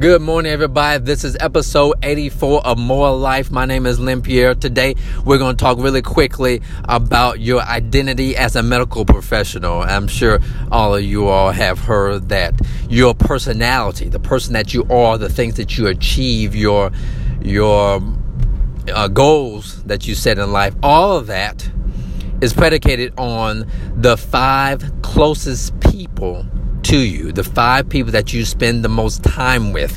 Good morning, everybody. This is episode 84 of More Life. My name is Lynn Pierre. Today, we're going to talk really quickly about your identity as a medical professional. I'm sure all of you all have heard that your personality, the person that you are, the things that you achieve, your your uh, goals that you set in life, all of that is predicated on the five closest people to you, the five people that you spend the most time with.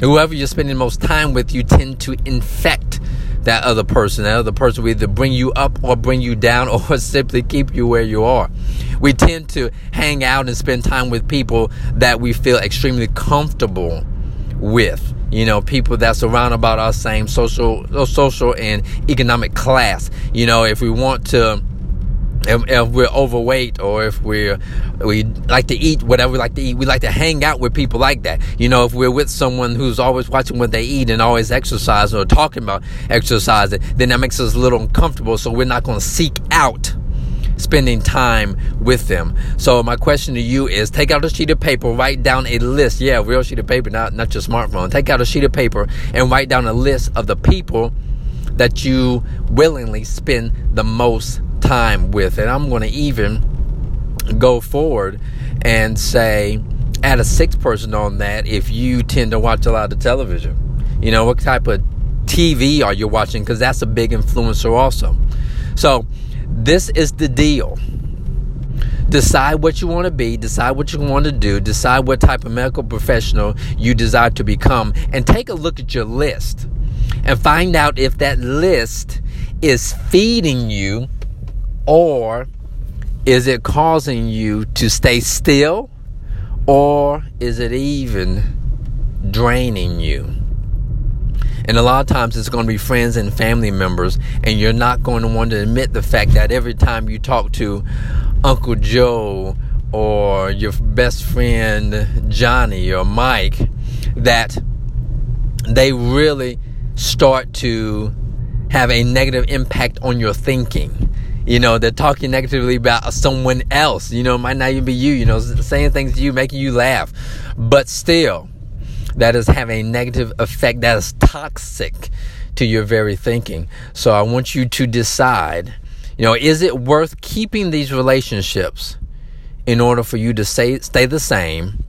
Whoever you're spending the most time with, you tend to infect that other person. That other person will either bring you up or bring you down or simply keep you where you are. We tend to hang out and spend time with people that we feel extremely comfortable with. You know, people that's around about our same social, social and economic class. You know, if we want to if, if, we're overweight or if we're we like to eat whatever we like to eat we like to hang out with people like that. You know if we're with someone who's always watching what they eat and always exercising or talking about exercising then that makes us a little uncomfortable so we're not going to seek out spending time with them. So my question to you is take out a sheet of paper write down a list. Yeah real sheet of paper not not your smartphone. Take out a sheet of paper and write down a list of the people that you willingly spend the most time with. it. I'm going to even go forward and say, add a sixth person on that if you tend to watch a lot of television. You know, what type of TV are you watching? Because that's a big influencer also. So, this is the deal. Decide what you want to be, decide what you want to do, decide what type of medical professional you desire to become, and take a look at your list and find out if that list is feeding you or is it causing you to stay still? Or is it even draining you? And a lot of times it's going to be friends and family members, and you're not going to want to admit the fact that every time you talk to Uncle Joe or your best friend Johnny or Mike, that they really start to have a negative impact on your thinking you know, they're talking negatively about someone else. You know, it might not even be you, you know, saying things to you, making you laugh. But still, that is having a negative effect that is toxic to your very thinking. So I want you to decide, you know, is it worth keeping these relationships in order for you to stay, stay the same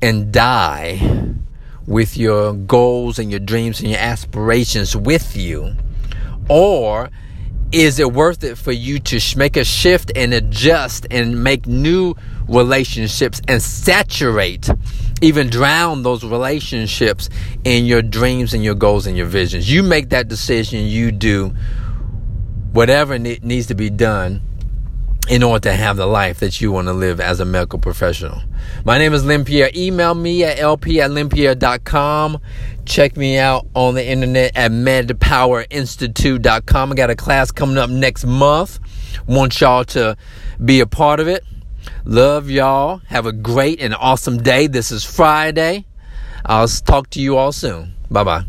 and die with your goals and your dreams and your aspirations with you? Or is it worth it for you to make a shift and adjust and make new relationships and saturate even drown those relationships in your dreams and your goals and your visions? You make that decision you do whatever ne- needs to be done in order to have the life that you want to live as a medical professional. My name is Lynn. Email me at lp at lynnpierre.com. Check me out on the internet at medpowerinstitute.com. I got a class coming up next month. Want y'all to be a part of it. Love y'all. Have a great and awesome day. This is Friday. I'll talk to you all soon. Bye bye.